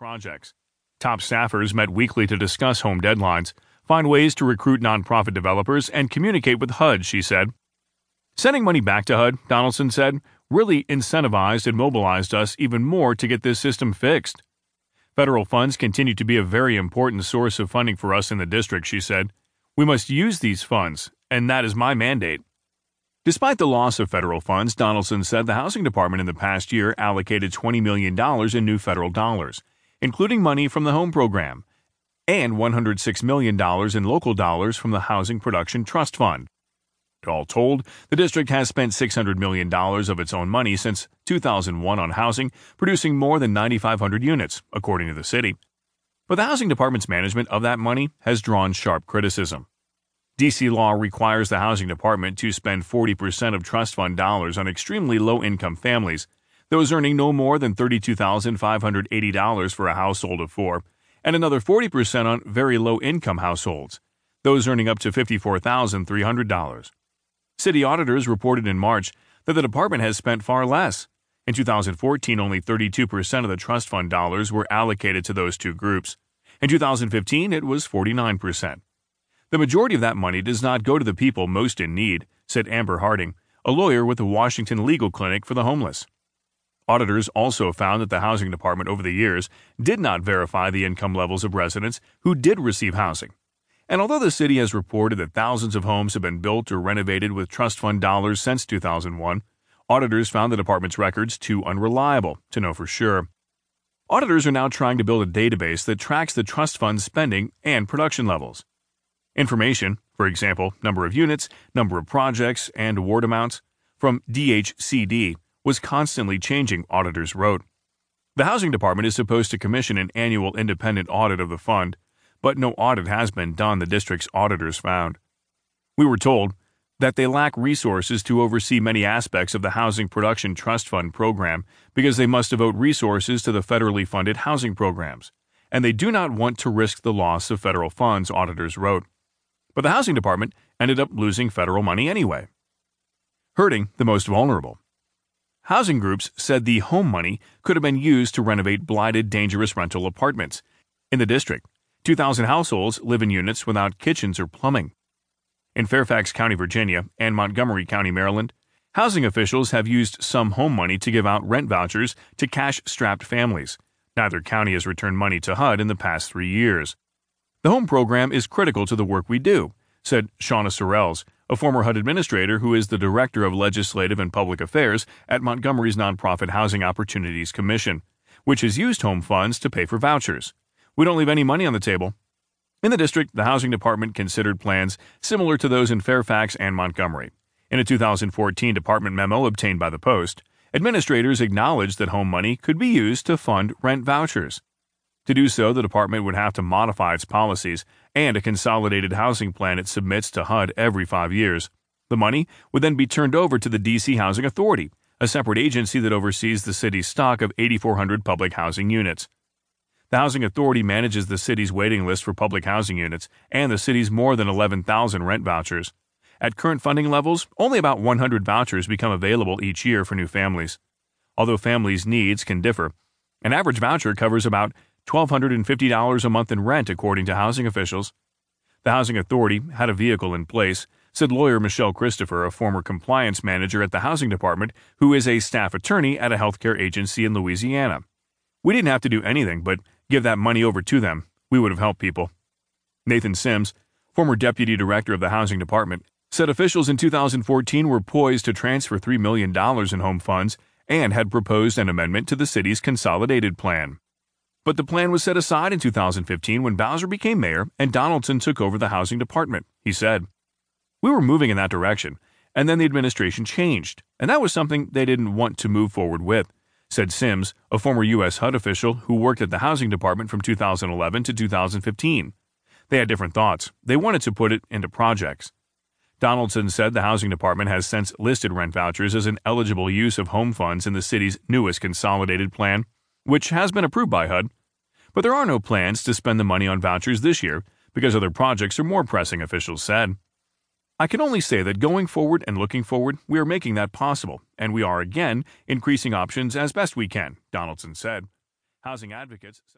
projects. Top staffers met weekly to discuss home deadlines, find ways to recruit nonprofit developers, and communicate with HUD, she said. Sending money back to HUD, Donaldson said, really incentivized and mobilized us even more to get this system fixed. Federal funds continue to be a very important source of funding for us in the district, she said. We must use these funds, and that is my mandate. Despite the loss of federal funds, Donaldson said the Housing Department in the past year allocated $20 million in new federal dollars, including money from the Home Program, and $106 million in local dollars from the Housing Production Trust Fund. All told, the district has spent $600 million of its own money since 2001 on housing, producing more than 9,500 units, according to the city. But the Housing Department's management of that money has drawn sharp criticism. DC law requires the Housing Department to spend 40% of trust fund dollars on extremely low income families, those earning no more than $32,580 for a household of four, and another 40% on very low income households, those earning up to $54,300. City auditors reported in March that the department has spent far less. In 2014, only 32% of the trust fund dollars were allocated to those two groups. In 2015, it was 49%. The majority of that money does not go to the people most in need, said Amber Harding, a lawyer with the Washington Legal Clinic for the Homeless. Auditors also found that the Housing Department over the years did not verify the income levels of residents who did receive housing. And although the city has reported that thousands of homes have been built or renovated with trust fund dollars since 2001, auditors found the department's records too unreliable to know for sure. Auditors are now trying to build a database that tracks the trust fund spending and production levels. Information, for example, number of units, number of projects, and award amounts, from DHCD was constantly changing, auditors wrote. The Housing Department is supposed to commission an annual independent audit of the fund, but no audit has been done, the district's auditors found. We were told that they lack resources to oversee many aspects of the Housing Production Trust Fund program because they must devote resources to the federally funded housing programs, and they do not want to risk the loss of federal funds, auditors wrote but the housing department ended up losing federal money anyway. Hurting the most vulnerable. Housing groups said the home money could have been used to renovate blighted, dangerous rental apartments. In the district, 2,000 households live in units without kitchens or plumbing. In Fairfax County, Virginia, and Montgomery County, Maryland, housing officials have used some home money to give out rent vouchers to cash strapped families. Neither county has returned money to HUD in the past three years. The home program is critical to the work we do, said Shauna Sorrells, a former HUD administrator who is the Director of Legislative and Public Affairs at Montgomery's nonprofit Housing Opportunities Commission, which has used home funds to pay for vouchers. We don't leave any money on the table. In the district, the Housing Department considered plans similar to those in Fairfax and Montgomery. In a 2014 department memo obtained by the Post, administrators acknowledged that home money could be used to fund rent vouchers. To do so, the department would have to modify its policies and a consolidated housing plan it submits to HUD every five years. The money would then be turned over to the D.C. Housing Authority, a separate agency that oversees the city's stock of 8,400 public housing units. The Housing Authority manages the city's waiting list for public housing units and the city's more than 11,000 rent vouchers. At current funding levels, only about 100 vouchers become available each year for new families. Although families' needs can differ, an average voucher covers about $1,250 a month in rent, according to housing officials. The Housing Authority had a vehicle in place, said lawyer Michelle Christopher, a former compliance manager at the Housing Department who is a staff attorney at a healthcare agency in Louisiana. We didn't have to do anything but give that money over to them. We would have helped people. Nathan Sims, former deputy director of the Housing Department, said officials in 2014 were poised to transfer $3 million in home funds and had proposed an amendment to the city's consolidated plan. But the plan was set aside in 2015 when Bowser became mayor and Donaldson took over the housing department, he said. We were moving in that direction, and then the administration changed, and that was something they didn't want to move forward with, said Sims, a former U.S. HUD official who worked at the housing department from 2011 to 2015. They had different thoughts. They wanted to put it into projects. Donaldson said the housing department has since listed rent vouchers as an eligible use of home funds in the city's newest consolidated plan which has been approved by HUD. But there are no plans to spend the money on vouchers this year because other projects are more pressing, officials said. I can only say that going forward and looking forward, we are making that possible, and we are again increasing options as best we can, Donaldson said. Housing advocates